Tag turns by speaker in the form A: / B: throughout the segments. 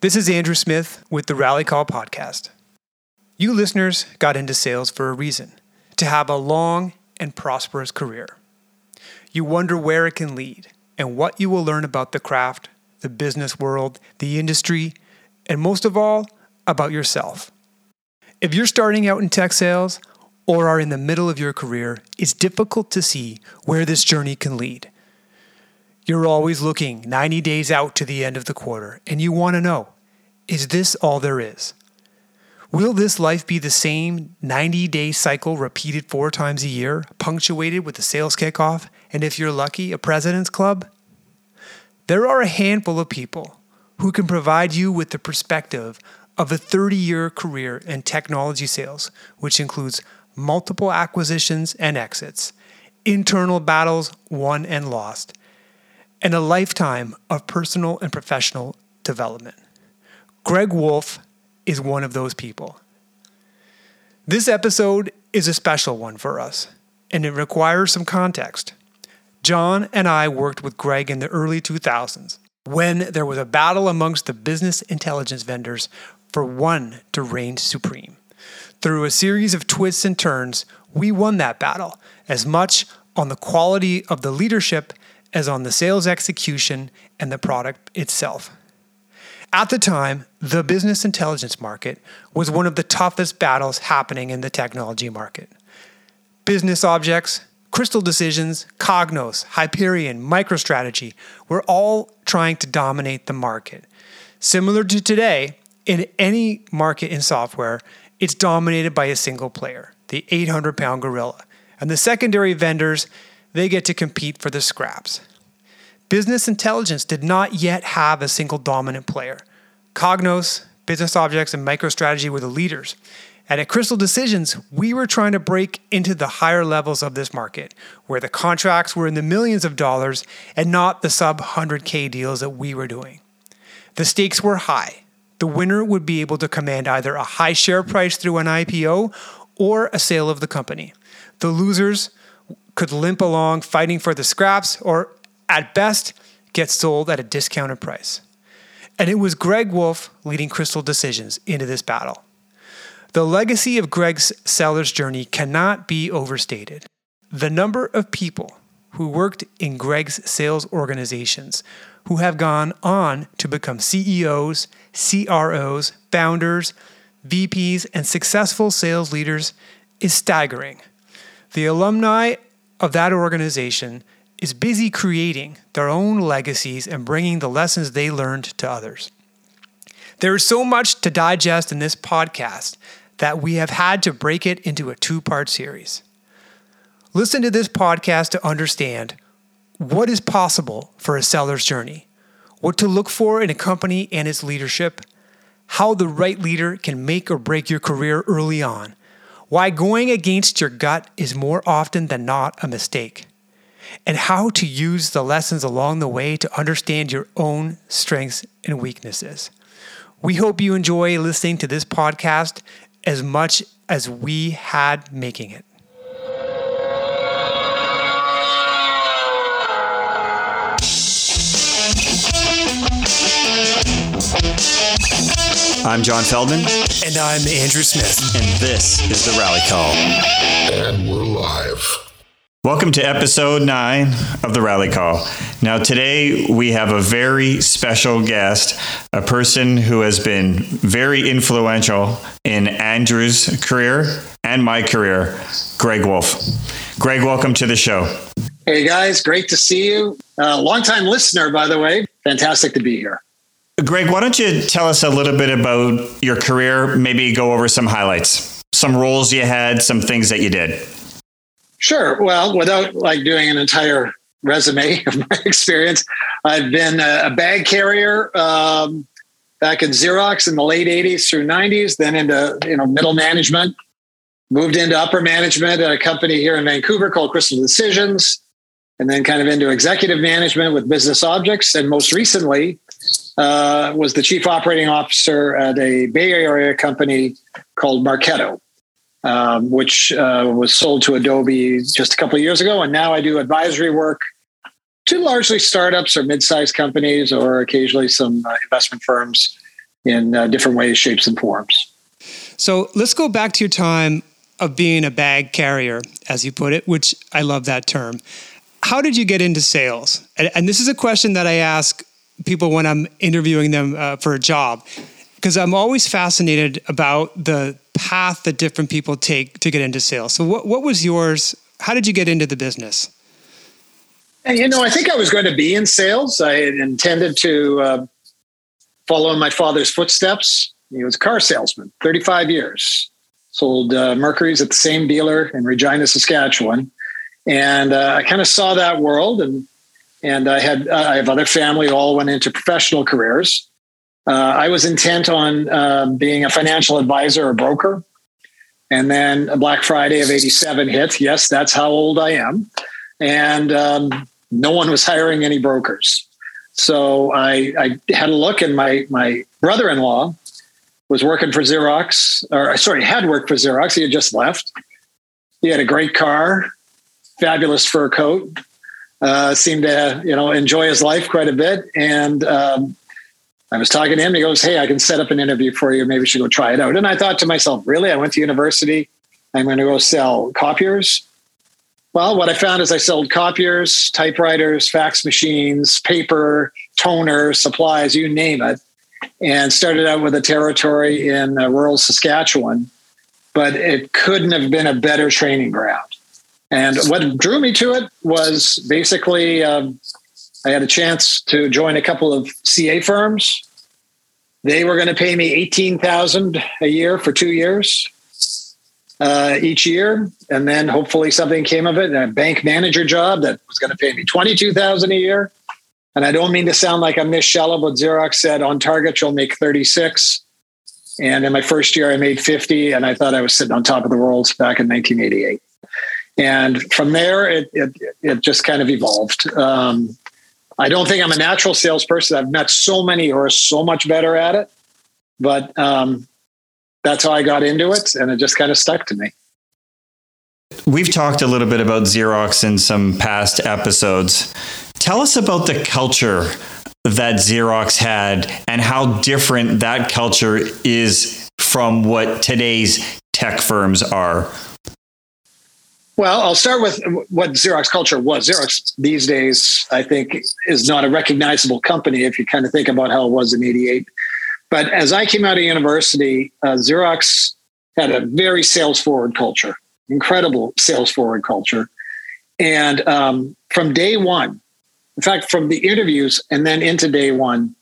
A: This is Andrew Smith with the Rally Call Podcast. You listeners got into sales for a reason to have a long and prosperous career. You wonder where it can lead and what you will learn about the craft, the business world, the industry, and most of all, about yourself. If you're starting out in tech sales or are in the middle of your career, it's difficult to see where this journey can lead. You're always looking 90 days out to the end of the quarter, and you want to know is this all there is? Will this life be the same 90 day cycle repeated four times a year, punctuated with a sales kickoff, and if you're lucky, a president's club? There are a handful of people who can provide you with the perspective of a 30 year career in technology sales, which includes multiple acquisitions and exits, internal battles won and lost, and a lifetime of personal and professional development. Greg Wolfe is one of those people. This episode is a special one for us, and it requires some context. Jon and I worked with Greg in the early 2000s when there was a battle amongst the business intelligence vendors for one to reign supreme. Through a series of twists and turns, we won that battle, as much on the quality of the leadership as on the sales execution and the product itself. At the time, the business intelligence market was one of the toughest battles happening in the technology market. Business objects, Crystal Decisions, Cognos, Hyperion, MicroStrategy were all trying to dominate the market. Similar to today, in any market in software, it's dominated by a single player, the 800 pound gorilla. And the secondary vendors, they get to compete for the scraps. Business intelligence did not yet have a single dominant player. Cognos, Business Objects, and MicroStrategy were the leaders. And at Crystal Decisions, we were trying to break into the higher levels of this market, where the contracts were in the millions of dollars and not the sub 100K deals that we were doing. The stakes were high. The winner would be able to command either a high share price through an IPO or a sale of the company. The losers could limp along fighting for the scraps or at best, get sold at a discounted price. And it was Greg Wolfe leading Crystal Decisions into this battle. The legacy of Greg's seller's journey cannot be overstated. The number of people who worked in Greg's sales organizations who have gone on to become CEOs, CROs, founders, VPs, and successful sales leaders is staggering. The alumni of that organization is busy creating their own legacies and bringing the lessons they learned to others. There is so much to digest in this podcast that we have had to break it into a two part series. Listen to this podcast to understand what is possible for a seller's journey, what to look for in a company and its leadership, how the right leader can make or break your career early on, why going against your gut is more often than not a mistake and how to use the lessons along the way to understand your own strengths and weaknesses. We hope you enjoy listening to this podcast as much as we had making it.
B: I'm Jon Feldman.
A: And I'm Andrew Smith.
B: And this is the Rally Call.
C: And we're live.
B: Welcome to episode nine of the Rally Call. Now, today we have a very special guest, a person who has been very influential in Andrew's career and my career, Greg Wolfe. Greg, welcome to the show.
D: Hey guys, great to see you. Uh, longtime listener, by the way. Fantastic to be here.
B: Greg, why don't you tell us a little bit about your career? Maybe go over some highlights, some roles you had, some things that you did.
D: Sure. Well, without like doing an entire resume of my experience, I've been a, bag carrier um, back in Xerox in the late '80s through '90s, then into you know middle management. Moved into upper management at a company here in Vancouver called Crystal Decisions, and then kind of into executive management with Business Objects, and most recently uh, was the chief operating officer at a Bay Area company called Marketo um, which uh, was sold to Adobe just a couple of years ago. And now I do advisory work to largely startups or mid-sized companies or occasionally some uh, investment firms in uh, different ways, shapes, and forms.
A: So let's go back to your time of being a bag carrier, as you put it, which I love that term. How did you get into sales? And, and this is a question that I ask people when I'm interviewing them uh, for a job, because I'm always fascinated about the path that different people take to get into sales. So, what, what was yours? How did you get into the business?
D: And, you know, I think I was going to be in sales. I intended to uh, follow in my father's footsteps. He was a car salesman, 35 years. Sold uh, Mercury's at the same dealer in Regina, Saskatchewan. And uh, I kind of saw that world and and I had I have other family all went into professional careers. Uh, I was intent on uh, being a financial advisor or broker, and then Black Friday of '87 hit. Yes, that's how old I am, and um, no one was hiring any brokers. So I, I had a look, and my my brother-in-law was working for Xerox, or sorry, had worked for Xerox. He had just left. He had a great car, fabulous fur coat, uh, seemed to you know enjoy his life quite a bit. And um, I was talking to him. He goes, "Hey, I can set up an interview for you. Maybe you should go try it out." And I thought to myself, "Really? I went to university. I'm going to go sell copiers." Well, what I found is I sold copiers, typewriters, fax machines, paper, toner, supplies, you name it, and started out with a territory in uh, rural Saskatchewan. But it couldn't have been a better training ground. And what drew me to it was basically um, I had a chance to join a couple of CA firms. They were going to pay me eighteen thousand a year for two years uh, each year, and then hopefully something came of it. And A bank manager job that was going to pay me twenty two thousand a year. And I don't mean to sound like I'm Miss Shallow, but Xerox said on target you'll make thirty six. And in my first year, I made fifty, and I thought I was sitting on top of the world back in 1988 and from there it it, it just kind of evolved. Um, I don't think I'm a natural salesperson. I've met so many who are so much better at it, but um, that's how I got into it, and it just kind of stuck to me.
B: We've talked a little bit about Xerox in some past episodes. Tell us about the culture that Xerox had and how different that culture is from what today's tech firms are.
D: Well, I'll start with what Xerox culture was. Xerox these days, I think, is not a recognizable company if you kind of think about how it was in 88. But as I came out of university, uh, Xerox had a very sales forward culture, incredible sales forward culture. And um, from day one, in fact, from the interviews and then into day one,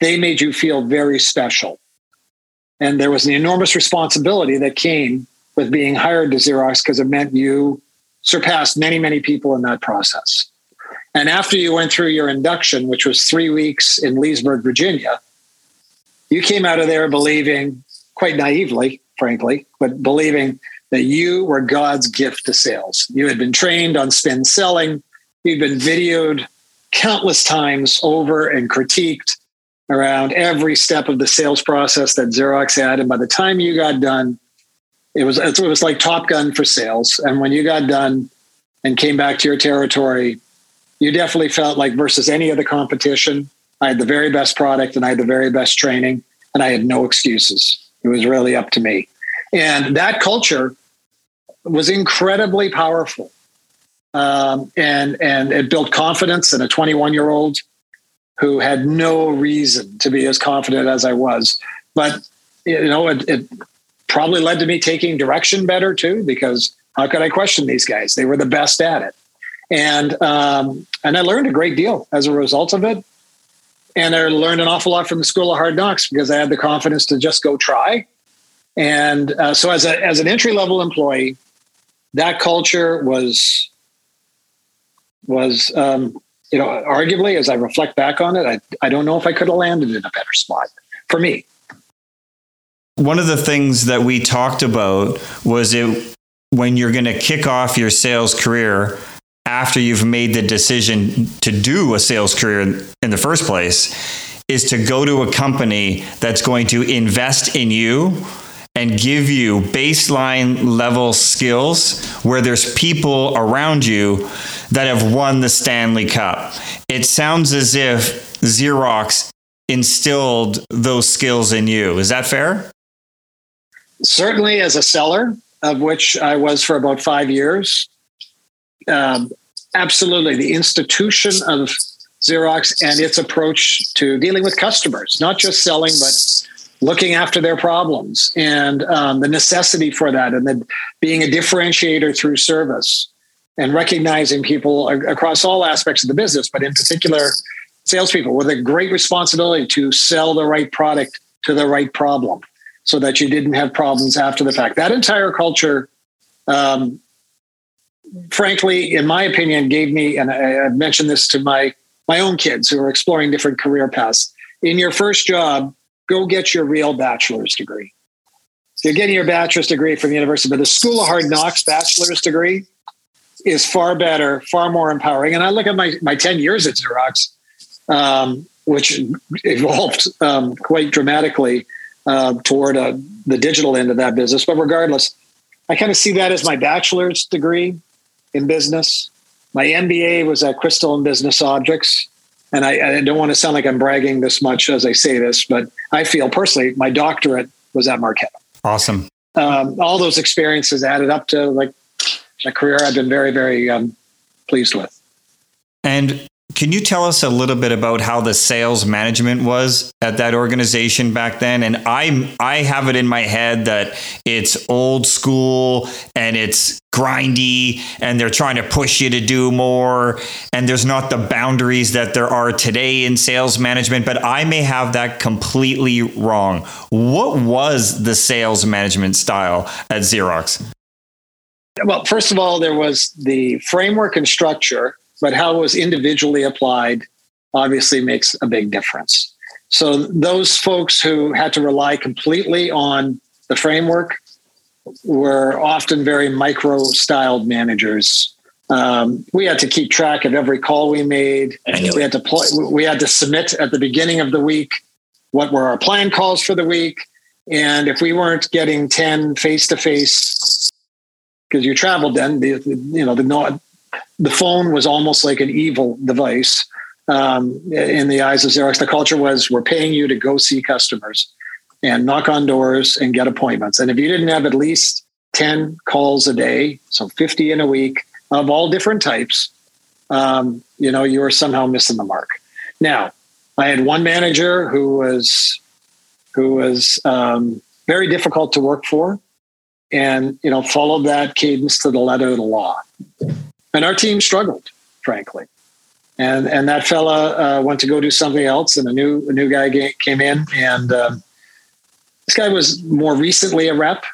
D: they made you feel very special. And there was an enormous responsibility that came with being hired to Xerox because it meant you surpassed many, many people in that process. And after you went through your induction, which was three weeks in Leesburg, Virginia, you came out of there believing, quite naively, frankly, but believing that you were God's gift to sales. You had been trained on spin selling, you'd been videoed countless times over and critiqued around every step of the sales process that Xerox had. And by the time you got done, it was it was like Top Gun for sales. And when you got done and came back to your territory, you definitely felt like versus any of the competition, I had the very best product and I had the very best training, and I had no excuses. It was really up to me, and that culture was incredibly powerful, um, and and it built confidence in a 21 year old who had no reason to be as confident as I was, but you know it, it probably led to me taking direction better too, because how could I question these guys? They were the best at it. And um, and I learned a great deal as a result of it. And I learned an awful lot from the School of Hard Knocks because I had the confidence to just go try. And uh, so, as a as an entry level employee, that culture was was um, you know arguably as I reflect back on it, I I don't know if I could have landed in a better spot for me
B: one of the things that we talked about was it when you're going to kick off your sales career after you've made the decision to do a sales career in the first place is to go to a company that's going to invest in you and give you baseline level skills where there's people around you that have won the Stanley Cup. It sounds as if Xerox instilled those skills in you. Is that fair?
D: Certainly, as a seller, of which I was for about five years, um, absolutely the institution of Xerox and its approach to dealing with customers, not just selling, but looking after their problems and um, the necessity for that, and then being a differentiator through service and recognizing people across all aspects of the business, but in particular, salespeople with a great responsibility to sell the right product to the right problem so that you didn't have problems after the fact. That entire culture, um, frankly, in my opinion, gave me, and I, I've mentioned this to my my own kids who are exploring different career paths. In your first job, go get your real bachelor's degree. So you're getting your bachelor's degree from the university, but the School of Hard Knocks bachelor's degree is far better, far more empowering. And I look at my, my 10 years at Xerox, um, which evolved um, quite dramatically uh, toward uh, the digital end of that business. But regardless, I kind of see that as my bachelor's degree in business. My MBA was at Crystal and Business Objects. And I, I, don't want to sound like I'm bragging this much as I say this, but I feel personally my doctorate was at Marketo.
B: Awesome.
D: Um, all those experiences added up to like a career I've been very, very um, pleased with.
B: And can you tell us a little bit about how the sales management was at that organization back then? And I I have it in my head that it's old school and it's grindy and they're trying to push you to do more and there's not the boundaries that there are today in sales management, but I may have that completely wrong. What was the sales management style at Xerox?
D: Well, first of all, there was the framework and structure but how it was individually applied obviously makes a big difference. So those folks who had to rely completely on the framework were often very micro styled managers. Um, we had to keep track of every call we made. We had to pl- we had to submit at the beginning of the week what were our plan calls for the week, and if we weren't getting ten face to face because you traveled then, the, you know the the phone was almost like an evil device um, in the eyes of Xerox. The culture was we're paying you to go see customers and knock on doors and get appointments. And if you didn't have at least 10 calls a day, so 50 in a week of all different types, um, you know, you were somehow missing the mark. Now, I had one manager who was who was um, very difficult to work for, and you know, followed that cadence to the letter of the law and our team struggled, frankly. And and that fella uh, went to go do something else, and a new a new guy came in, and um, this guy was more recently a rep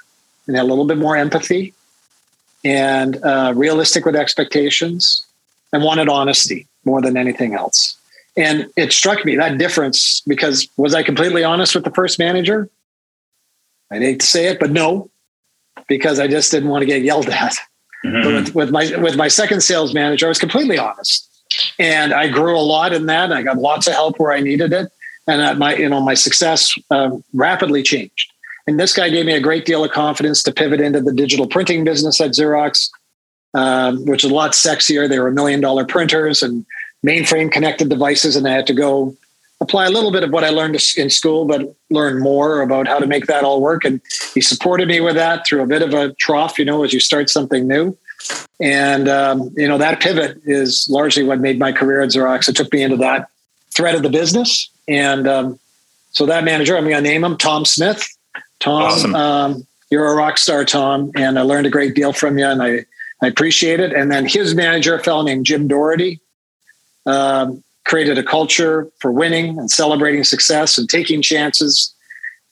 D: and had a little bit more empathy and uh, realistic with expectations, and wanted honesty more than anything else. And it struck me that difference because was I completely honest with the first manager? I'd hate to say it, but no, because I just didn't want to get yelled at. Mm-hmm. With, with, my with my second sales manager, I was completely honest, and I grew a lot in that. I got lots of help where I needed it, and my you know my success um, rapidly changed. And this guy gave me a great deal of confidence to pivot into the digital printing business at Xerox, um, which is a lot sexier. They were million dollar printers and mainframe connected devices, and I had to go apply a little bit of what I learned in school, but learn more about how to make that all work. And he supported me with that through a bit of a trough, you know, as you start something new. And, um, you know, that pivot is largely what made my career at Xerox. It took me into that thread of the business. And um, so that manager, I'm going to name him Tom Smith. Tom, awesome. um, you're a rock star, Tom. And I learned a great deal from you and I, I appreciate it. And then his manager, a fellow named Jim Doherty, um, created a culture for winning and celebrating success and taking chances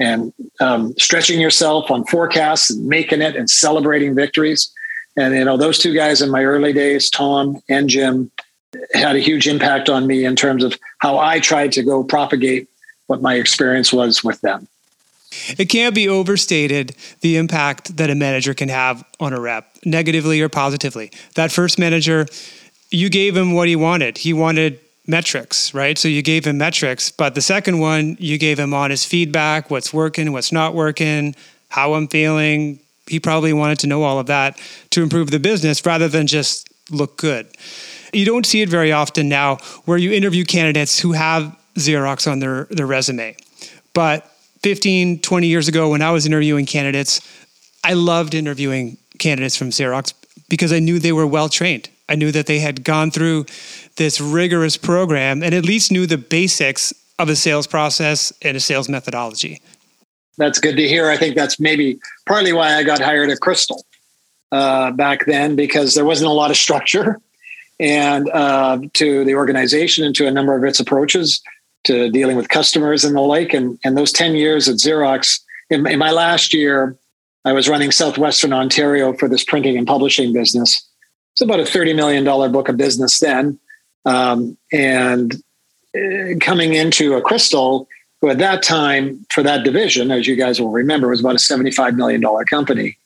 D: and um, stretching yourself on forecasts and making it and celebrating victories. And you know, those two guys in my early days, Tom and Jim, had a huge impact on me in terms of how I tried to go propagate what my experience was with them.
A: It can't be overstated the impact that a manager can have on a rep, negatively or positively. That first manager, you gave him what he wanted. He wanted metrics, right? So you gave him metrics, but the second one, you gave him honest feedback, what's working, what's not working, how I'm feeling. He probably wanted to know all of that to improve the business rather than just look good. You don't see it very often now where you interview candidates who have Xerox on their, their resume. But 15, 20 years ago, when I was interviewing candidates, I loved interviewing candidates from Xerox because I knew they were well trained. I knew that they had gone through this rigorous program and at least knew the basics of a sales process and a sales methodology.
D: That's good to hear. I think that's maybe partly why I got hired at Crystal uh, back then because there wasn't a lot of structure and uh, to the organization and to a number of its approaches to dealing with customers and the like. And, and those 10 years at Xerox, in, in my last year, I was running Southwestern Ontario for this printing and publishing business. It's about a $30 million book of business then. Um, and uh, coming into a Crystal, who at that time for that division, as you guys will remember, was about a $75 million company.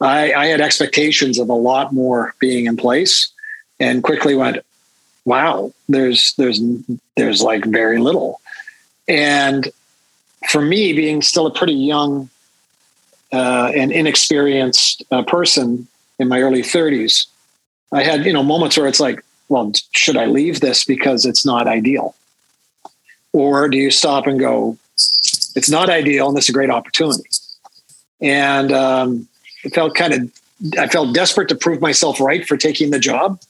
D: I, I had expectations of a lot more being in place and quickly went, wow, there's, there's, there's like very little. And for me, being still a pretty young uh, and inexperienced uh, person in my early 30s, I had you know moments where it's like, well, should I leave this because it's not ideal, or do you stop and go, it's not ideal and is a great opportunity, and um, it felt kind of I felt desperate to prove myself right for taking the job,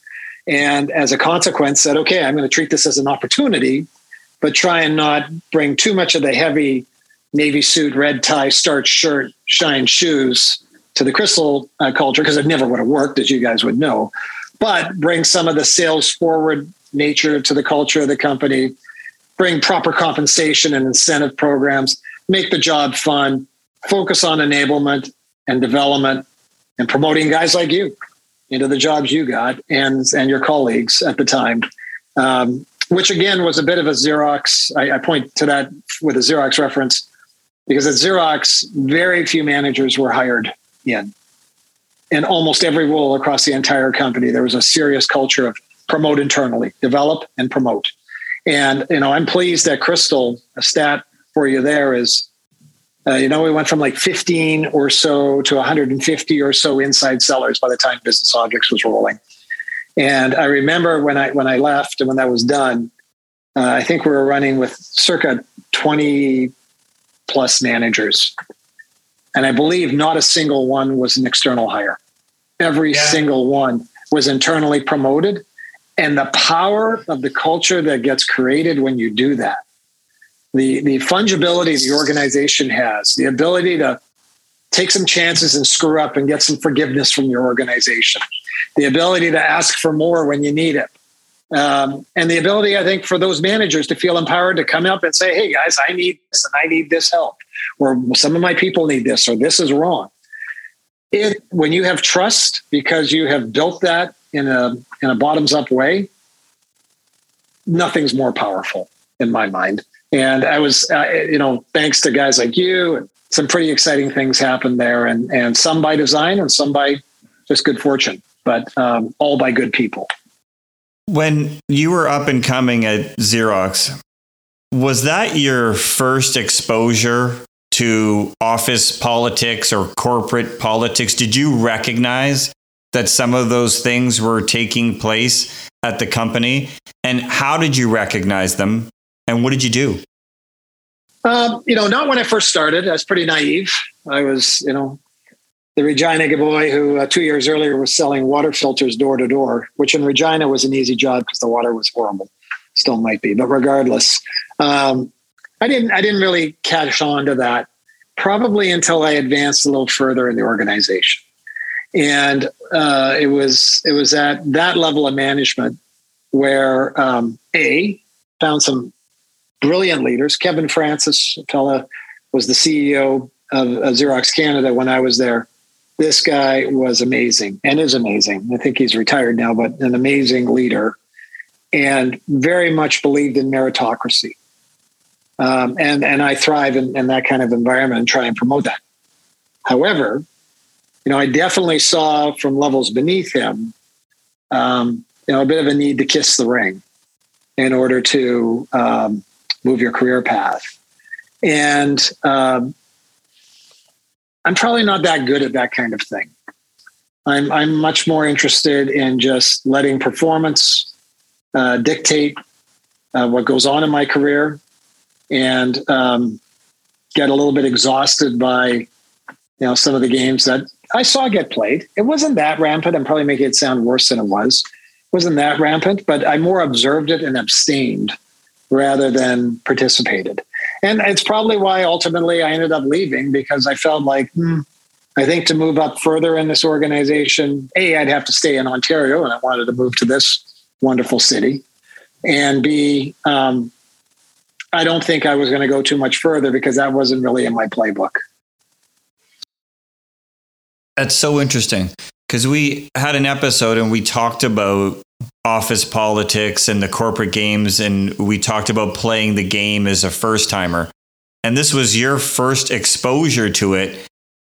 D: and as a consequence, said, okay, I'm going to treat this as an opportunity, but try and not bring too much of the heavy navy suit, red tie, starched shirt, shine shoes to the crystal uh, culture because it never would have worked, as you guys would know. But bring some of the sales forward nature to the culture of the company, bring proper compensation and incentive programs, make the job fun, focus on enablement and development, and promoting guys like you into the jobs you got and and your colleagues at the time. Um, which again was a bit of a Xerox. I, I point to that with a Xerox reference because at Xerox, very few managers were hired in. In almost every role across the entire company, there was a serious culture of promote internally, develop and promote. And you know, I'm pleased that Crystal, a stat for you there is, uh, you know, we went from like 15 or so to 150 or so inside sellers by the time Business Objects was rolling. And I remember when I when I left and when that was done, uh, I think we were running with circa 20 plus managers. And I believe not a single one was an external hire. Every yeah. single one was internally promoted. And the power of the culture that gets created when you do that, the, the fungibility the organization has, the ability to take some chances and screw up and get some forgiveness from your organization, the ability to ask for more when you need it, um, and the ability, I think, for those managers to feel empowered to come up and say, "Hey, guys, I need this, and I need this help, or some of my people need this, or this is wrong." It when you have trust because you have built that in a in a bottoms up way, nothing's more powerful in my mind. And I was, uh, you know, thanks to guys like you, some pretty exciting things happened there, and and some by design and some by just good fortune, but um, all by good people.
B: When you were up and coming at Xerox, was that your first exposure to office politics or corporate politics? Did you recognize that some of those things were taking place at the company? And how did you recognize them? And what did you do?
D: Um, you know, not when I first started. I was pretty naive. I was, you know, the Regina boy who uh, two years earlier was selling water filters door to door, which in Regina was an easy job because the water was horrible. Still might be, but regardless, um, I didn't. I didn't really catch on to that probably until I advanced a little further in the organization, and uh, it was it was at that level of management where um, a found some brilliant leaders. Kevin Francis, fella, was the CEO of, of Xerox Canada when I was there this guy was amazing and is amazing. I think he's retired now, but an amazing leader and very much believed in meritocracy. Um, and, and I thrive in, in that kind of environment and try and promote that. However, you know, I definitely saw from levels beneath him, um, you know, a bit of a need to kiss the ring in order to um, move your career path. And um, I'm probably not that good at that kind of thing. I'm I'm much more interested in just letting performance uh, dictate uh, what goes on in my career and um, get a little bit exhausted by you know some of the games that I saw get played. It wasn't that rampant. I'm probably making it sound worse than it was. It wasn't that rampant, but I more observed it and abstained rather than participated. And it's probably why ultimately I ended up leaving because I felt like, hmm, I think to move up further in this organization, A, I'd have to stay in Ontario and I wanted to move to this wonderful city. And B, um, I don't think I was going to go too much further because that wasn't really in my playbook.
B: That's so interesting because we had an episode and we talked about office politics and the corporate games, and we talked about playing the game as a first timer. And this was your first exposure to it.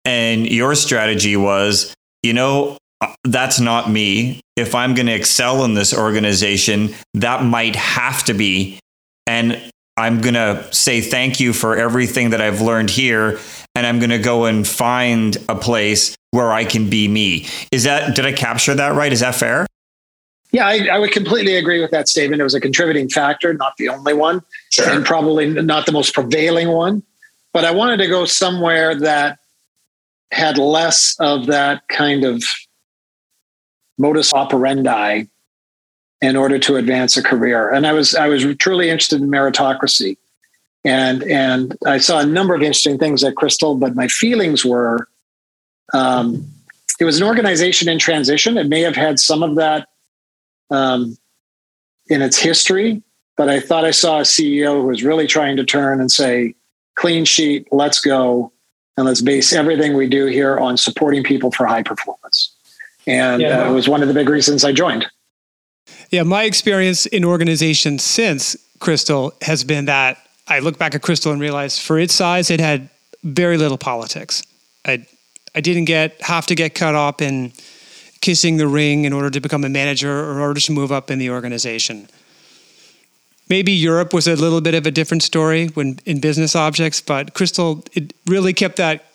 B: And your strategy was, you know, uh, that's not me. If I'm going to excel in this organization, that might have to be. And I'm going to say thank you for everything that I've learned here. And I'm going to go and find a place where I can be me. Is that, did I capture that right? Is that fair?
D: Yeah, I, I, would completely agree with that statement. It was a contributing factor, not the only one, sure. and probably not the most prevailing one. But I wanted to go somewhere that had less of that kind of modus operandi in order to advance a career. And I was I was truly interested in meritocracy. And and I saw a number of interesting things at Crystal, but my feelings were um, it was an organization in transition. It may have had some of that um, in its history, but I thought I saw a CEO who was really trying to turn and say, clean sheet, let's go. And let's base everything we do here on supporting people for high performance. And yeah. uh, it was one of the big reasons I joined.
A: Yeah, my experience in organizations since Crystal has been that I look back at Crystal and realize for its size, it had very little politics. I I didn't get have to get cut up in kissing the ring in order to become a manager or in order to move up in the organization. Maybe Europe was a little bit of a different story when in business objects, but Crystal it really kept that.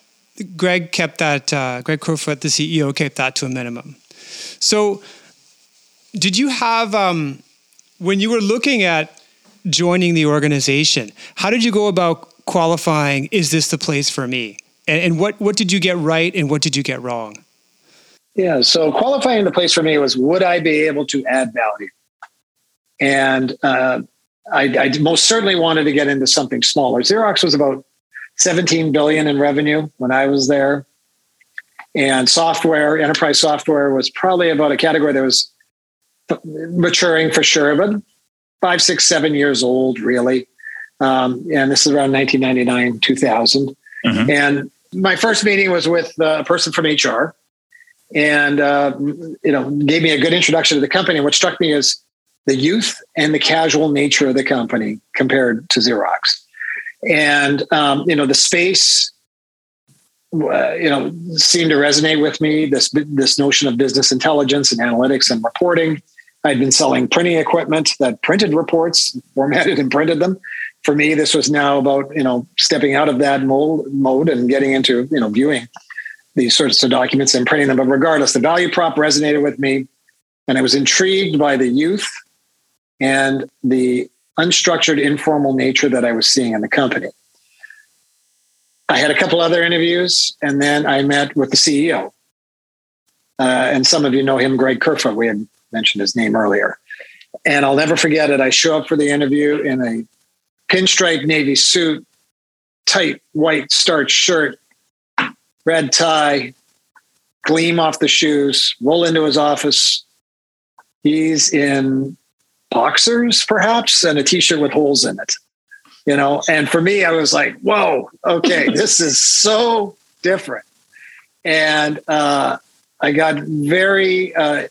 A: Greg kept that. Uh, Greg Kerfoot, the CEO, kept that to a minimum. So, did you have um, when you were looking at joining the organization? How did you go about qualifying? Is this the place for me? And, and what what did you get right, and what did you get wrong?
D: Yeah. So qualifying the place for me was would I be able to add value? And uh, I, I, most certainly wanted to get into something smaller. Xerox was about 17 billion in revenue when I was there. And software, enterprise software was probably about a category that was maturing for sure, but five, six, seven years old, really. Um, and this is around 1999, 2000. Mm-hmm. And my first meeting was with a person from HR and uh, you know gave me a good introduction to the company. And What struck me is the youth and the casual nature of the company compared to Xerox, and um, you know the space. Uh, you know, seemed to resonate with me. This this notion of business intelligence and analytics and reporting. I'd been selling printing equipment that printed reports, formatted and printed them. For me, this was now about you know stepping out of that mold, mode and getting into you know viewing these sorts of documents and printing them. But regardless, the value prop resonated with me. And I was intrigued by the youth and the unstructured, informal nature that I was seeing in the company. I had a couple other interviews, and then I met with the CEO. Uh, and some of you know him, Greg Kerfoot. We had mentioned his name earlier. And I'll never forget it. I show up for the interview in a pinstripe navy suit, tight white starched shirt, red tie, gleam off the shoes, roll into his office. He's in boxers, perhaps, and a t-shirt with holes in it. You know, and for me, I was like, "Whoa, okay, this is so different." And uh, I got very uh,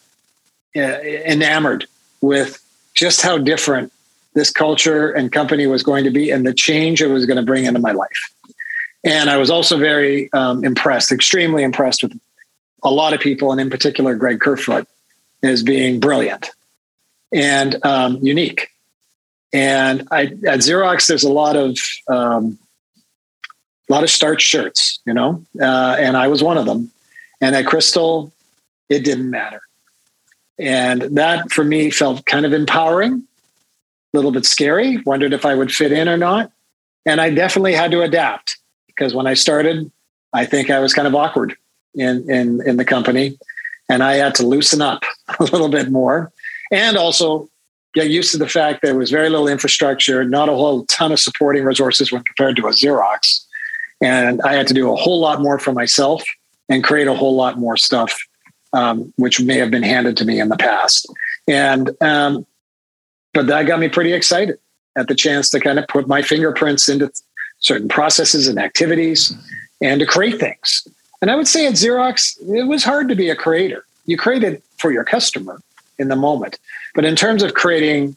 D: enamored with just how different this culture and company was going to be, and the change it was going to bring into my life. And I was also very um, impressed, extremely impressed with a lot of people, and in particular, Greg Kerfoot, as being brilliant and um, unique. And I, at Xerox, there's a lot of um, a lot of starch shirts, you know, uh, and I was one of them. And at Crystal, it didn't matter. And that for me felt kind of empowering a little bit scary, wondered if I would fit in or not. And I definitely had to adapt because when I started, I think I was kind of awkward in, in, in the company. And I had to loosen up a little bit more and also get used to the fact that there was very little infrastructure, not a whole ton of supporting resources when compared to a Xerox. And I had to do a whole lot more for myself and create a whole lot more stuff, um, which may have been handed to me in the past. And, um, but that got me pretty excited at the chance to kind of put my fingerprints into certain processes and activities and to create things. And I would say at Xerox, it was hard to be a creator. You created for your customer in the moment. But in terms of creating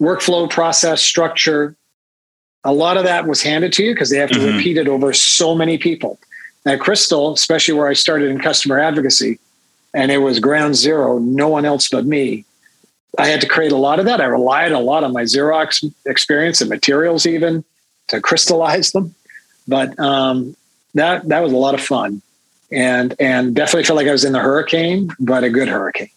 D: workflow, process, structure, a lot of that was handed to you because they have to mm-hmm. repeat it over so many people. At Crystal, especially where I started in customer advocacy, and it was ground zero, no one else but me. I had to create a lot of that. I relied a lot on my Xerox experience and materials, even to crystallize them. But um, that that was a lot of fun, and and definitely felt like I was in the hurricane, but a good hurricane.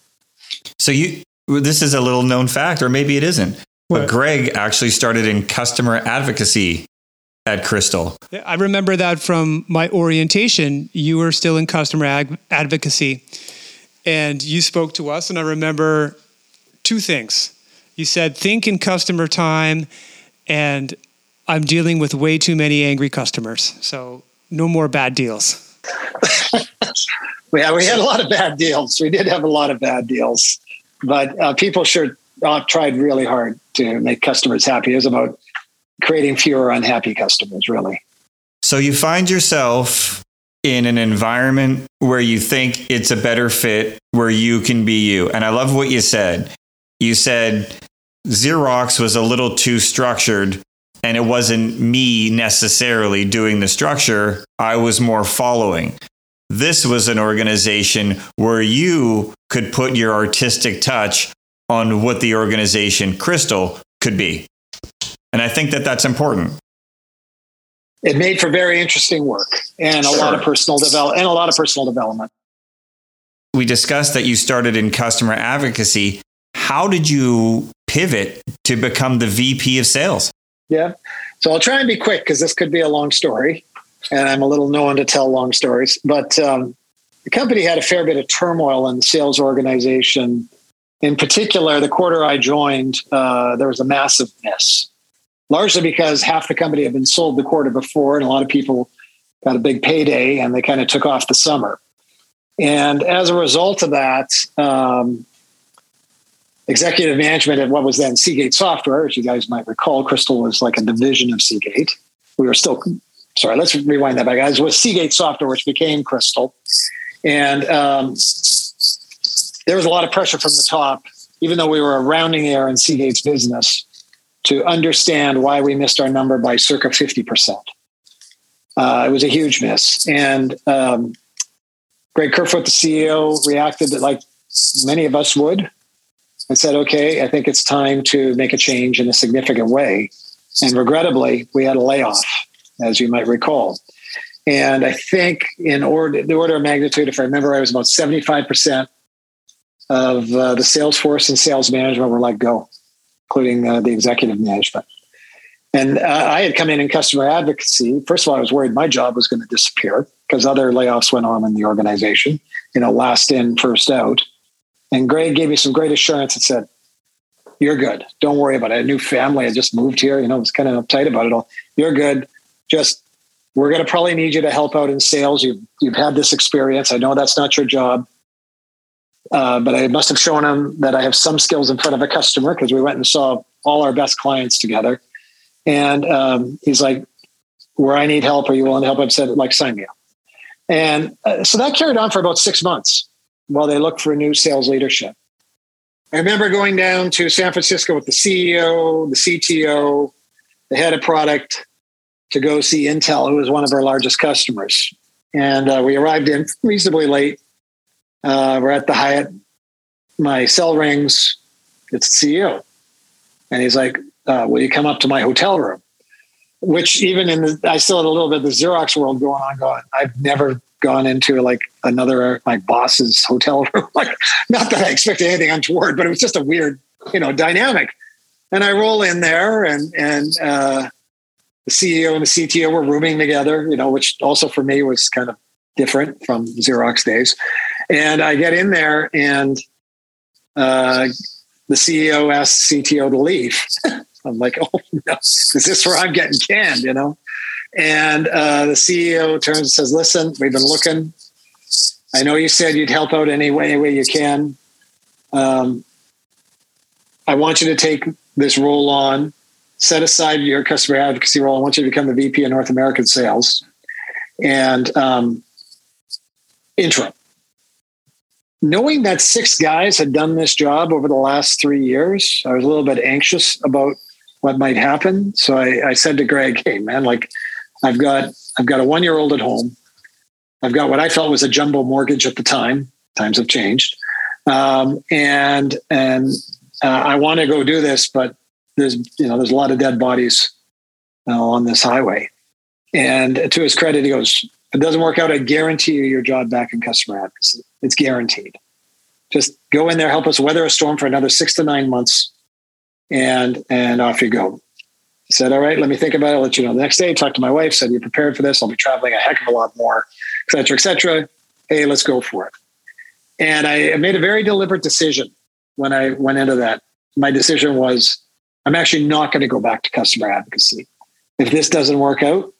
B: So you, this is a little known fact, or maybe it isn't. What? But Greg actually started in customer advocacy at Crystal.
A: I remember that from my orientation. You were still in customer ag- advocacy, and you spoke to us. And I remember two things. You said, "Think in customer time," and I'm dealing with way too many angry customers. So no more bad deals.
D: yeah, we had a lot of bad deals. We did have a lot of bad deals, but uh, people sure uh, tried really hard to make customers happy. It was about creating fewer unhappy customers, really.
B: So you find yourself in an environment where you think it's a better fit, where you can be you. And I love what you said. You said Xerox was a little too structured and it wasn't me necessarily doing the structure, I was more following. This was an organization where you could put your artistic touch on what the organization Crystal could be. And I think that that's important.
D: It made for very interesting work and a sure. lot of personal develop and a lot of personal development.
B: We discussed that you started in customer advocacy. How did you pivot to become the VP of sales?
D: Yeah. So I'll try and be quick because this could be a long story and I'm a little known to tell long stories. But um, the company had a fair bit of turmoil in the sales organization. In particular, the quarter I joined, uh, there was a massive miss, largely because half the company had been sold the quarter before, and a lot of people got a big payday and they kind of took off the summer. And as a result of that, um, executive management at what was then Seagate Software, as you guys might recall, Crystal was like a division of Seagate. We were still sorry, let's rewind that back. Guys, was Seagate Software, which became Crystal. And um, there was a lot of pressure from the top, even though we were a rounding error in Seagate's business, to understand why we missed our number by circa 50%. Uh, it was a huge miss. And um, Greg Kerfoot, the CEO, reacted that like many of us would and said, okay, I think it's time to make a change in a significant way. And regrettably, we had a layoff as you might recall. And I think in order the order of magnitude, if I remember, I was about 75% of uh, the sales force and sales management were let go, including uh, the executive management. And uh, I had come in in customer advocacy. First of all, I was worried my job was going to disappear because other layoffs went on in the organization, you know, last in, first out. And Greg gave me some great assurance and said, You're good. Don't worry about it. A new family. I just moved here. You know, I was kind of uptight about it all. You're good just we're going to probably need you to help out in sales. You've, you've had this experience. I know that's not your job, uh, but I must have shown him that I have some skills in front of a customer because we went and saw all our best clients together. And um, he's like, where I need help, are you willing to help? I said, like, sign me up. And uh, so that carried on for about six months while they look for a new sales leadership. I remember going down to San Francisco with the CEO, the CTO, the head of product, to go see Intel, who was one of our largest customers. And uh, we arrived in reasonably late. Uh, we're at the Hyatt. My cell rings. It's the CEO. And he's like, uh, Will you come up to my hotel room? Which, even in the, I still had a little bit of the Xerox world going on, going, I've never gone into like another, my boss's hotel room. like, not that I expected anything untoward, but it was just a weird, you know, dynamic. and I roll in there, and and uh, the CEO and the CTO were rooming together, you know, which also for me was kind of different from Xerox days. And I get in there, and uh, the CEO asks CTO to leave. I'm like, oh no, is this where I'm getting canned? You know. And uh, the CEO turns and says, "Listen, we've been looking. I know you said you'd help out any way, any way you can. Um, I want you to take this role on. Set aside your customer advocacy role. I want you to become the VP of North American Sales and um, interim." Knowing that six guys had done this job over the last three years, I was a little bit anxious about what might happen. So I, I said to Greg, "Hey, man, like." I've got I've got a one year old at home. I've got what I felt was a jumbo mortgage at the time. Times have changed, um, and and uh, I want to go do this, but there's you know there's a lot of dead bodies uh, on this highway. And to his credit, he goes, "If it doesn't work out, I guarantee you your job back in customer advocacy. It's guaranteed. Just go in there, help us weather a storm for another six to nine months, and and off you go." Said, all right, let me think about it. I'll let you know the next day. Talked to my wife, said, you're prepared for this? I'll be traveling a heck of a lot more, et cetera, et cetera. Hey, let's go for it. And I made a very deliberate decision when I went into that. My decision was, I'm actually not going to go back to customer advocacy. If this doesn't work out,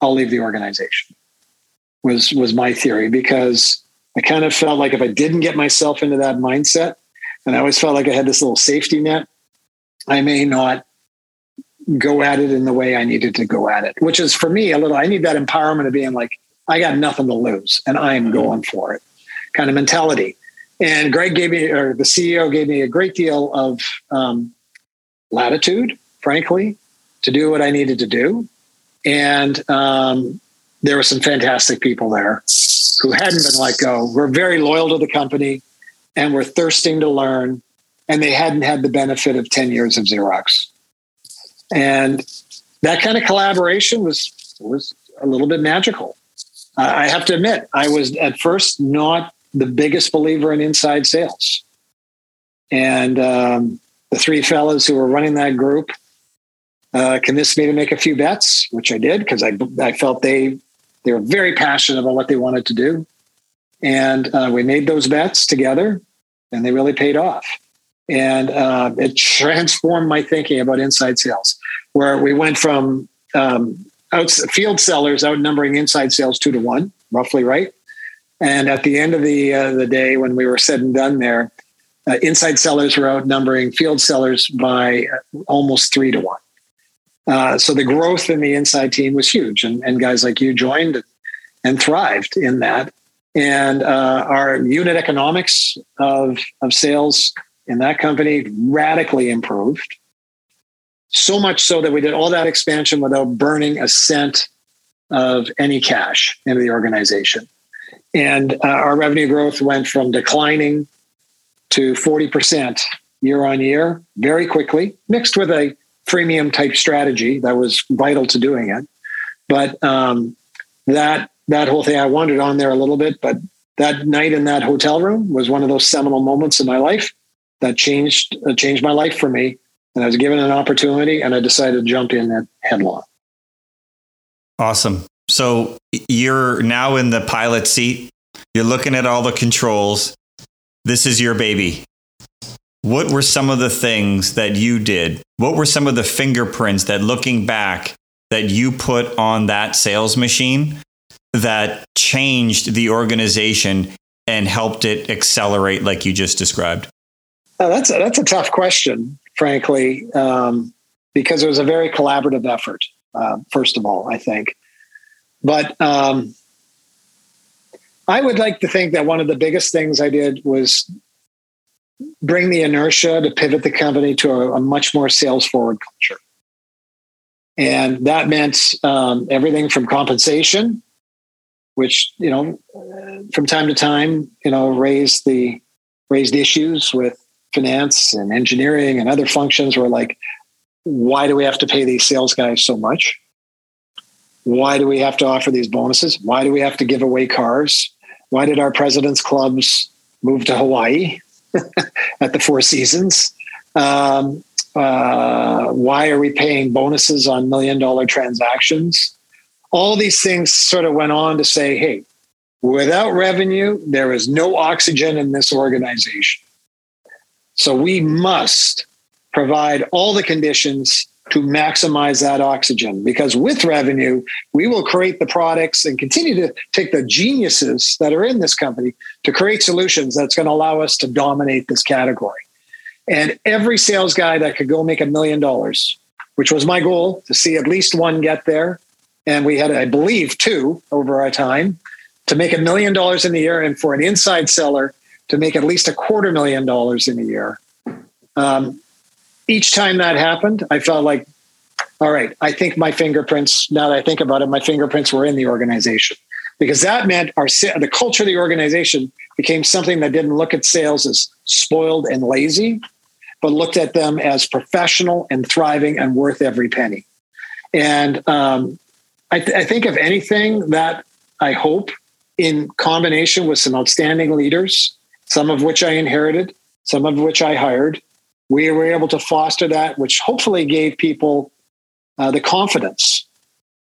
D: I'll leave the organization. Was was my theory because I kind of felt like if I didn't get myself into that mindset, and I always felt like I had this little safety net, I may not go at it in the way I needed to go at it, which is for me a little, I need that empowerment of being like, I got nothing to lose and I'm mm-hmm. going for it kind of mentality. And Greg gave me, or the CEO gave me a great deal of um, latitude, frankly, to do what I needed to do. And um, there were some fantastic people there who hadn't been let go, were very loyal to the company and were thirsting to learn. And they hadn't had the benefit of 10 years of Xerox. And that kind of collaboration was was a little bit magical. Uh, I have to admit, I was at first not the biggest believer in inside sales, and um, the three fellows who were running that group uh, convinced me to make a few bets, which I did because I I felt they they were very passionate about what they wanted to do, and uh, we made those bets together, and they really paid off and uh, it transformed my thinking about inside sales, where we went from um, out, field sellers outnumbering inside sales two to one, roughly, right? And at the end of the uh, the day, when we were said and done there, uh, inside sellers were outnumbering field sellers by uh, almost three to one. Uh, so the growth in the inside team was huge, and, and guys like you joined and thrived in that. And uh, our unit economics of of sales in that company radically improved. So much so that we did all that expansion without burning a cent of any cash into the organization. And uh, our revenue growth went from declining to 40% year on year very quickly, mixed with a freemium type strategy that was vital to doing it. But um, that that whole thing, I wandered on there a little bit, but that night in that hotel room was one of those seminal moments in my life that changed uh, changed my life for me. And I was given an opportunity, and I decided to jump in at headlong.
B: Awesome. So you're now in the pilot seat. You're looking at all the controls. This is your baby. What were some of the things that you did? What were some of the fingerprints that looking back that you put on that sales machine that changed the organization and helped it accelerate like you just described?
D: That's a, that's a tough question, frankly, um, because it was a very collaborative effort. Uh, first of all, I think, but um, I would like to think that one of the biggest things I did was bring the inertia to pivot the company to a, a much more sales forward culture. And that meant um, everything from compensation, which, you know, from time to time, you know, raised the raised issues with finance and engineering and other functions were like, why do we have to pay these sales guys so much? Why do we have to offer these bonuses? Why do we have to give away cars? Why did our president's clubs move to Hawaii at the Four Seasons? Um, Uh, why are we paying bonuses on million dollar transactions? All these things sort of went on to say, hey, without revenue, there is no oxygen in this organization. So we must provide all the conditions to maximize that oxygen because with revenue, we will create the products and continue to take the geniuses that are in this company to create solutions that's going to allow us to dominate this category. And every sales guy that could go make a million dollars, which was my goal to see at least one get there. And we had, I believe, two over our time to make a million dollars in the year and for an inside seller to make at least a quarter million dollars in a year. Um, each time that happened, I felt like, all right, I think my fingerprints, now that I think about it, my fingerprints were in the organization because that meant our the culture of the organization became something that didn't look at sales as spoiled and lazy, but looked at them as professional and thriving and worth every penny. And um, I, th- I think, if anything, that I hope in combination with some outstanding leaders, some of which I inherited, some of which I hired, we were able to foster that, which hopefully gave people uh, the confidence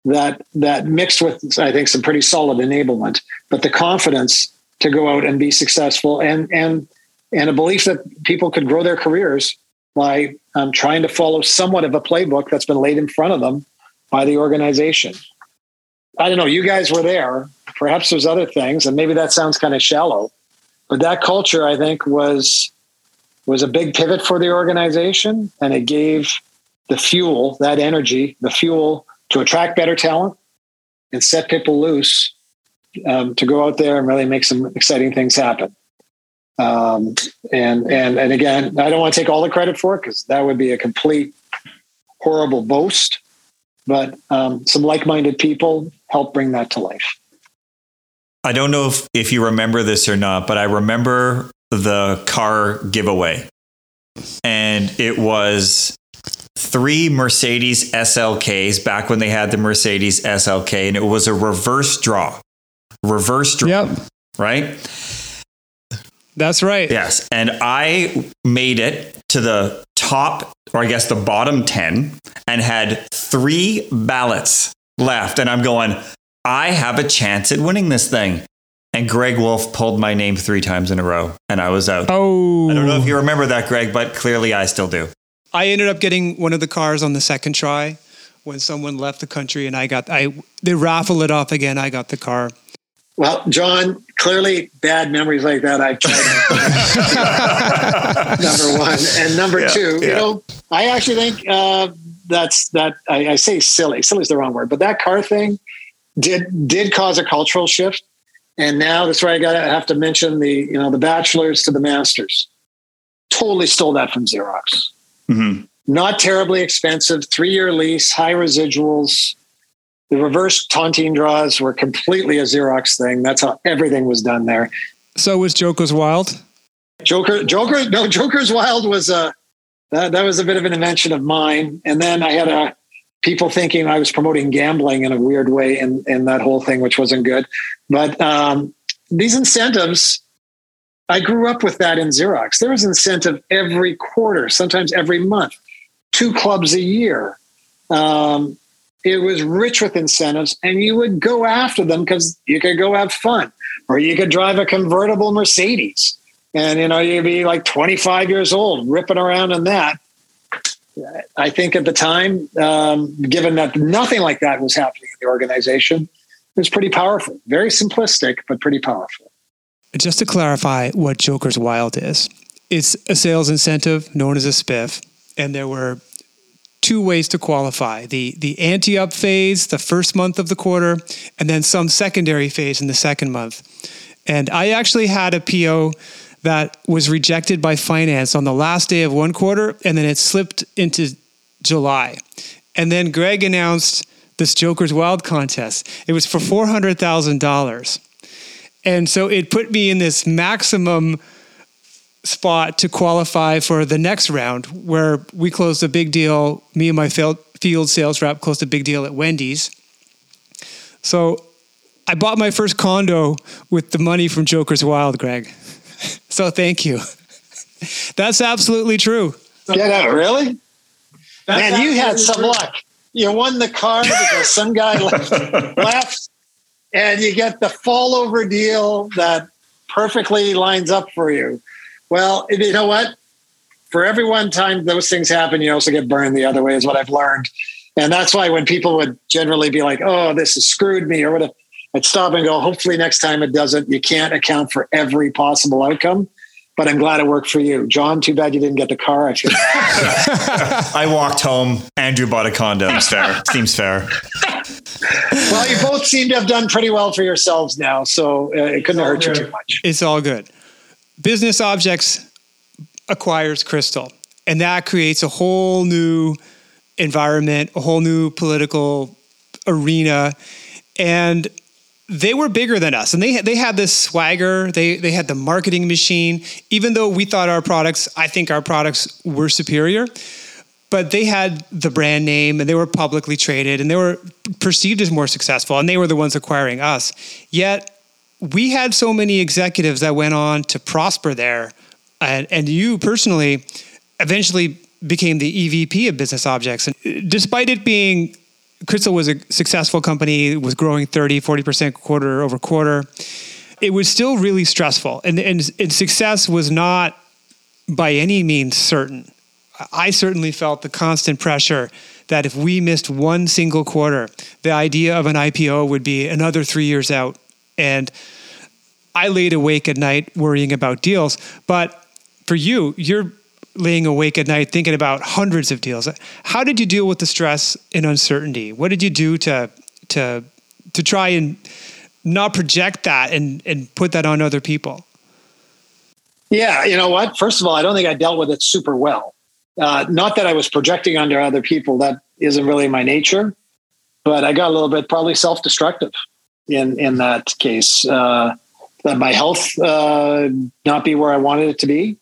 D: that that mixed with I think some pretty solid enablement, but the confidence to go out and be successful and and and a belief that people could grow their careers by um, trying to follow somewhat of a playbook that's been laid in front of them by the organization. I don't know. You guys were there. Perhaps there's other things, and maybe that sounds kind of shallow, but that culture, I think, was was a big pivot for the organization, and it gave the fuel, that energy, the fuel to attract better talent and set people loose um, to go out there and really make some exciting things happen. Um, and and and again, I don't want to take all the credit for it because that would be a complete horrible boast. But um, some like-minded people help bring that to life.
B: I don't know if, if you remember this or not, but I remember the car giveaway. And it was three Mercedes SLKs back when they had the Mercedes SLK, and it was a reverse draw. Reverse draw.
A: Yep.
B: Right?
A: That's right.
B: Yes. And I made it to the top, or I guess the bottom 10, and had three ballots left. And I'm going, I have a chance at winning this thing. And Greg Wolfe pulled my name three times in a row, and I was out.
A: Oh.
B: I don't know if you remember that, Greg, but clearly I still do.
A: I ended up getting one of the cars on the second try when someone left the country, and I got I they raffle it off again. I got the car.
D: Well, Jon, clearly bad memories like that. I've tried. number one and number
B: Yeah,
D: two.
B: yeah.
D: You know, I actually think uh, that's that. I, I say silly. Silly is the wrong word, but that car thing did did cause a cultural shift. And now that's where I got to have to mention the you know the bachelors to the masters. Totally stole that from Xerox.
B: hmm
D: Not terribly expensive, three year lease, high residuals. The reverse tontine draws were completely a Xerox thing. That's how everything was done there.
A: So was Joker's Wild.
D: Joker, Joker, no, Joker's Wild was a that, that was a bit of an invention of mine. And then I had a people thinking I was promoting gambling in a weird way in, in that whole thing, which wasn't good. But um, these incentives, I grew up with that in Xerox. There was incentive every quarter, sometimes every month, two clubs a year. Um, it was rich with incentives, and you would go after them because you could go have fun, or you could drive a convertible Mercedes, and you know you'd be like 25 years old ripping around in that. I think at the time, um, given that nothing like that was happening in the organization, it was pretty powerful. Very simplistic, but pretty powerful.
A: Just to clarify what Joker's Wild is, it's a sales incentive known as a spiff, and there were two ways to qualify the the ante up phase the first month of the quarter and then some secondary phase in the second month and i actually had a po that was rejected by finance on the last day of one quarter and then it slipped into july and then greg announced this joker's wild contest it was for $400000 and so it put me in this maximum spot to qualify for the next round where we closed a big deal. Me and my field sales rep closed a big deal at Wendy's. So I bought my first condo with the money from Joker's Wild, Greg. So thank you. That's absolutely true.
D: Get out, really? Man, you had some luck. You won the car because some guy left, left, and you get the fall over deal that perfectly lines up for you. Well, you know what? For every one time those things happen, you also get burned the other way, is what I've learned. And that's why when people would generally be like, oh, this has screwed me or whatever, I'd stop and go, hopefully next time it doesn't. You can't account for every possible outcome but I'm glad it worked for you. Jon, too bad you didn't get the car. I should.
B: I walked home. Andrew bought a condo. Seems fair. Seems fair.
D: Well, you both seem to have done pretty well for yourselves now, so uh, it couldn't hurt good. you too much.
A: It's all good. Business Objects acquires Crystal, and that creates a whole new environment, a whole new political arena, and they were bigger than us and they they had this swagger. They they had the marketing machine. Even though we thought our products i think our products were superior but they had the brand name and they were publicly traded and they were perceived as more successful and they were the ones acquiring us. Yet we had so many executives that went on to prosper there and, and you personally eventually became the evp of business objects. And uh, despite it being Crystal was a successful company, was growing 30, 40% quarter over quarter. It was still really stressful. And, and, and success was not by any means certain. I certainly felt the constant pressure that if we missed one single quarter, the idea of an IPO would be another three years out. And I laid awake at night worrying about deals. But for you, you're laying awake at night thinking about hundreds of deals. How did you deal with the stress and uncertainty? What did you do to to to try and not project that and and put that on other people?
D: Yeah, you know what? First of all, I don't think I dealt with it super well. Uh, not that I was projecting onto other people. That isn't really my nature. But I got a little bit probably self-destructive in in that case. Uh, that my health uh, not be where I wanted it to be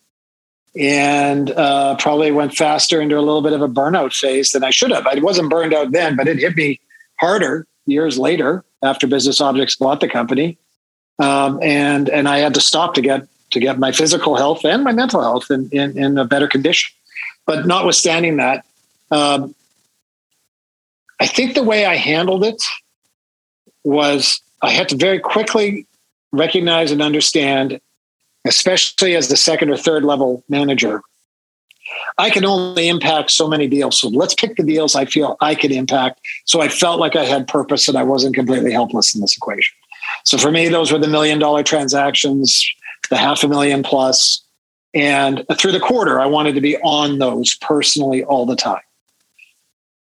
D: and uh, probably went faster into a little bit of a burnout phase than I should have. I wasn't burned out then, but it hit me harder years later after Business Objects bought the company, um, and and I had to stop to get to get my physical health and my mental health in in, in a better condition. But notwithstanding that, um, I think the way I handled it was I had to very quickly recognize and understand especially as the second or third level manager, I can only impact so many deals. So let's pick the deals I feel I could impact. So I felt like I had purpose and I wasn't completely helpless in this equation. So for me, those were the million dollar transactions, the half a million plus. And through the quarter, I wanted to be on those personally all the time.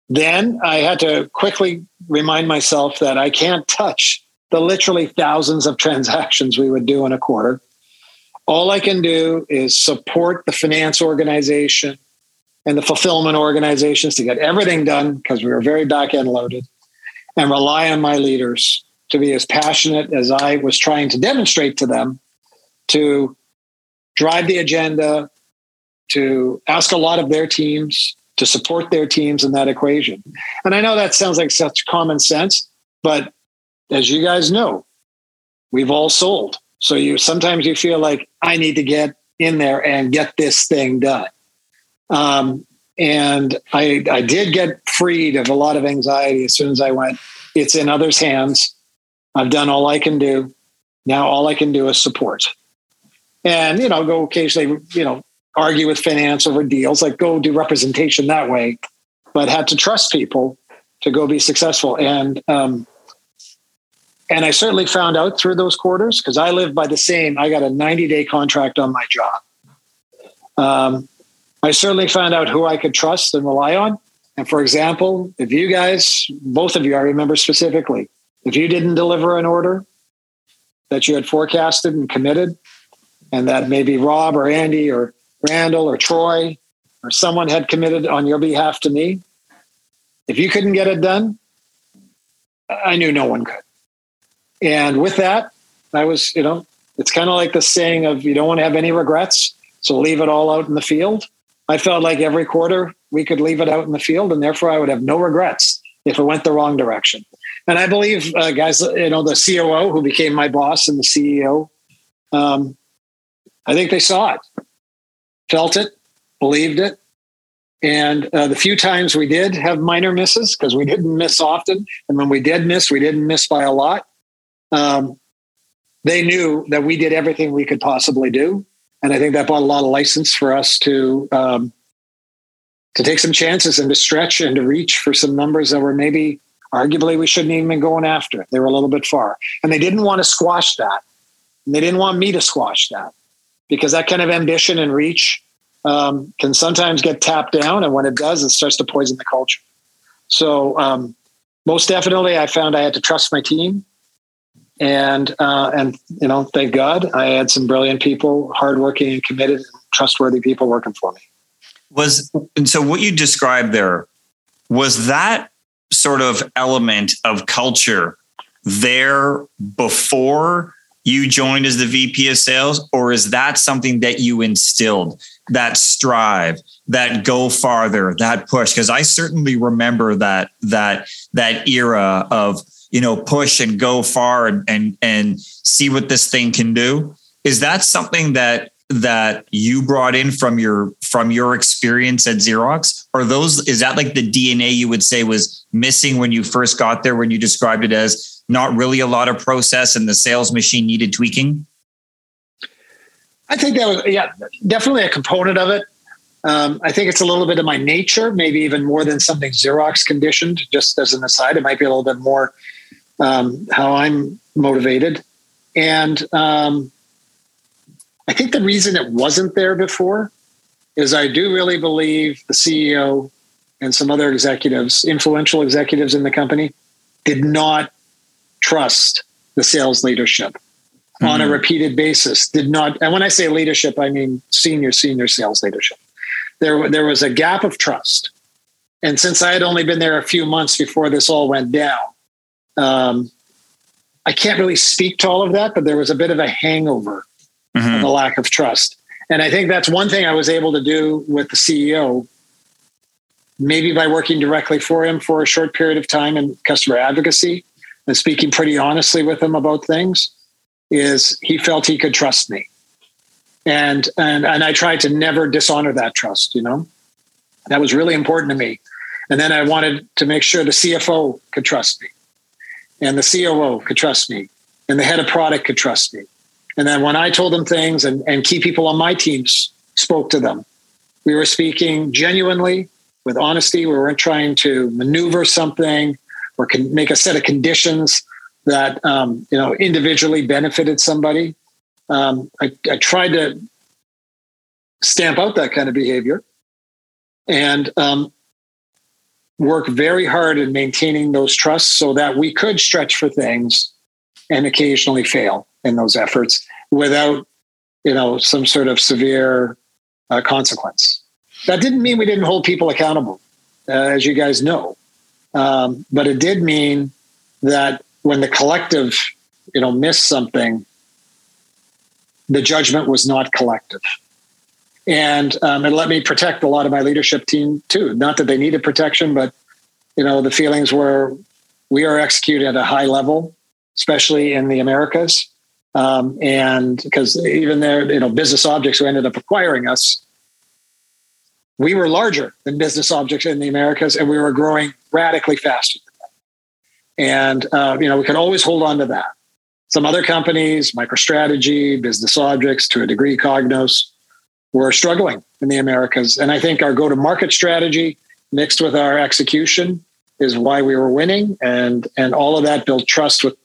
D: Then I had to quickly remind myself that I can't touch the literally thousands of transactions we would do in a quarter all I can do is support the finance organization and the fulfillment organizations to get everything done because we were very back end loaded and rely on my leaders to be as passionate as I was trying to demonstrate to them to drive the agenda, to ask a lot of their teams, to support their teams in that equation. And I know that sounds like such common sense, but as you guys know, we've all sold. So you sometimes you feel like I need to get in there and get this thing done. Um, and I I did get freed of a lot of anxiety as soon as I went. It's in others' hands. I've done all I can do. Now all I can do is support. And you know, go occasionally, you know, argue with finance over deals, like go do representation that way, but had to trust people to go be successful. And um, and I certainly found out through those quarters because I live by the same. I got a 90 day contract on my job. Um, I certainly found out who I could trust and rely on. And for example, if you guys, both of you, I remember specifically, if you didn't deliver an order that you had forecasted and committed, and that maybe Rob or Andy or Randall or Troy or someone had committed on your behalf to me, if you couldn't get it done, I knew no one could. And with that, I was, you know, it's kind of like the saying of you don't want to have any regrets, so leave it all out in the field. I felt like every quarter we could leave it out in the field, and therefore I would have no regrets if it went the wrong direction. And I believe, uh, guys, you know, the COO who became my boss and the CEO, um, I think they saw it, felt it, believed it, And uh, the few times we did have minor misses, because we didn't miss often, and when we did miss, we didn't miss by a lot. Um, they knew that we did everything we could possibly do, and I think that brought a lot of license for us to um, to take some chances and to stretch and to reach for some numbers that were maybe arguably we shouldn't even been going after. They were a little bit far, and they didn't want to squash that. And they didn't want me to squash that because that kind of ambition and reach um, can sometimes get tapped down, and when it does, it starts to poison the culture. So, um, most definitely, I found I had to trust my team, and uh, and you know, thank God, I had some brilliant people, hardworking and committed, trustworthy people working for me.
B: Was and so what you described there was that sort of element of culture there before you joined as the VP of sales, or is that something that you instilled? That strive, that go farther, that push. Because I certainly remember that that that era of you know push and go far and and and see what this thing can do. Is that something that that you brought in from your from your experience at Xerox? Or those is that like the DNA you would say was missing when you first got there when you described it as not really a lot of process and the sales machine needed tweaking?
D: I think that was, yeah, definitely a component of it. Um, I think it's a little bit of my nature, maybe even more than something Xerox conditioned. Just as an aside, it might be a little bit more um, how I'm motivated. And um, I think the reason it wasn't there before is I do really believe the CEO and some other executives, influential executives in the company, did not trust the sales leadership mm-hmm. on a mm-hmm. repeated basis. Did not, and when I say leadership, I mean senior, senior sales leadership. There, there was a gap of trust. And since I had only been there a few months before this all went down, um, I can't really speak to all of that, but there was a bit of a hangover mm-hmm. the lack of trust. And I think that's one thing I was able to do with the CEO, maybe by working directly for him for a short period of time in customer advocacy, and speaking pretty honestly with him about things is he felt he could trust me and and and i tried to never dishonor that trust you know that was really important to me and then i wanted to make sure the cfo could trust me and the coo could trust me. And the head of product could trust me. And then when i told them things and, and key people on my teams spoke to them we were speaking genuinely with honesty. We weren't trying to maneuver something or can make a set of conditions that um, you know individually benefited somebody. Um, I, I, tried to stamp out that kind of behavior. And um, work very hard in maintaining those trusts so that we could stretch for things and occasionally fail in those efforts without you know some sort of severe uh, consequence. That didn't mean we didn't hold people accountable, uh, as you guys know. Um, but it did mean that when the collective, you know, missed something, the judgment was not collective. And um, it let me protect a lot of my leadership team too. Not that they needed protection, but you know, the feelings were we are executing at a high level, especially in the Americas. Um, and because even there, you know, business objects who ended up acquiring us we were larger than business objects in the Americas, and we were growing radically faster. And uh, you know, we can always hold on to that. Some other companies, MicroStrategy, Business Objects, to a degree, Cognos, were struggling in the Americas. And I think our go-to-market strategy mixed with our execution is why we were winning. And and all of that built trust with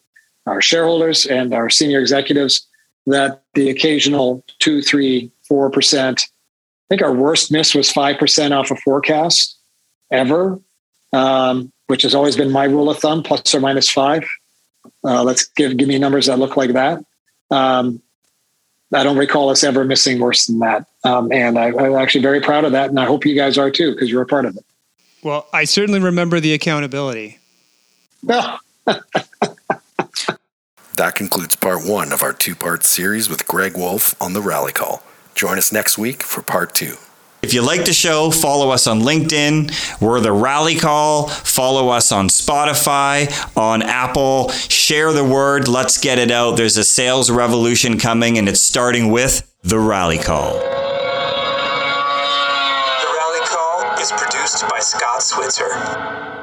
D: our shareholders and our senior executives that the occasional two, three, four percent I think our worst miss was 5% off a forecast ever, um, which has always been my rule of thumb, plus or minus five. Uh, let's give, give me numbers that look like that. Um, I don't recall us ever missing worse than that. Um, and I, am actually very proud of that. And I hope you guys are too, because you're a part of it.
A: Well, I certainly remember the accountability.
C: that concludes part one of our two part series with Greg Wolfe on the Rally Call. Join us next week for part two.
B: If you like the show, follow us on LinkedIn. We're the Rally Call. Follow us on Spotify, on Apple. Share the word. Let's get it out. There's a sales revolution coming, and it's starting with the Rally Call.
E: The Rally Call is
B: answer.